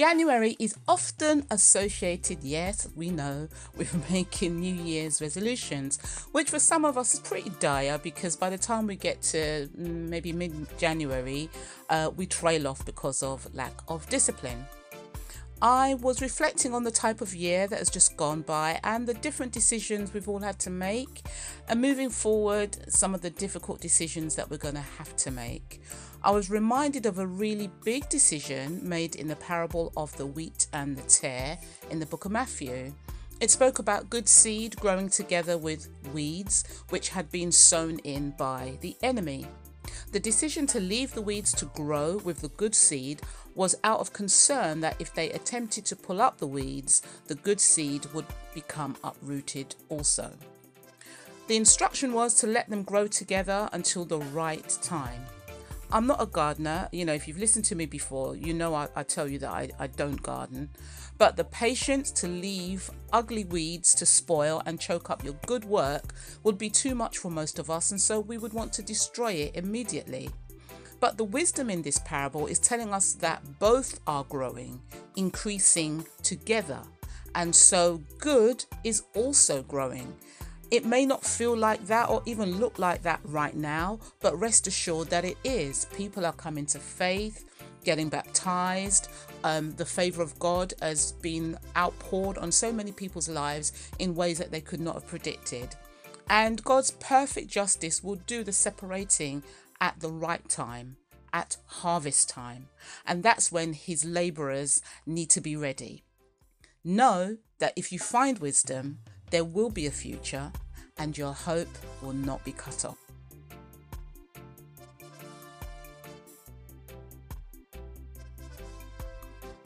January is often associated, yes, we know, with making New Year's resolutions, which for some of us is pretty dire because by the time we get to mm, maybe mid January, uh, we trail off because of lack of discipline. I was reflecting on the type of year that has just gone by and the different decisions we've all had to make, and moving forward, some of the difficult decisions that we're going to have to make. I was reminded of a really big decision made in the parable of the wheat and the tare in the book of Matthew. It spoke about good seed growing together with weeds, which had been sown in by the enemy. The decision to leave the weeds to grow with the good seed was out of concern that if they attempted to pull up the weeds, the good seed would become uprooted also. The instruction was to let them grow together until the right time. I'm not a gardener. You know, if you've listened to me before, you know I, I tell you that I, I don't garden. But the patience to leave ugly weeds to spoil and choke up your good work would be too much for most of us, and so we would want to destroy it immediately. But the wisdom in this parable is telling us that both are growing, increasing together. And so good is also growing. It may not feel like that or even look like that right now, but rest assured that it is. People are coming to faith, getting baptized. Um, the favor of God has been outpoured on so many people's lives in ways that they could not have predicted. And God's perfect justice will do the separating at the right time, at harvest time. And that's when his laborers need to be ready. Know that if you find wisdom, there will be a future and your hope will not be cut off.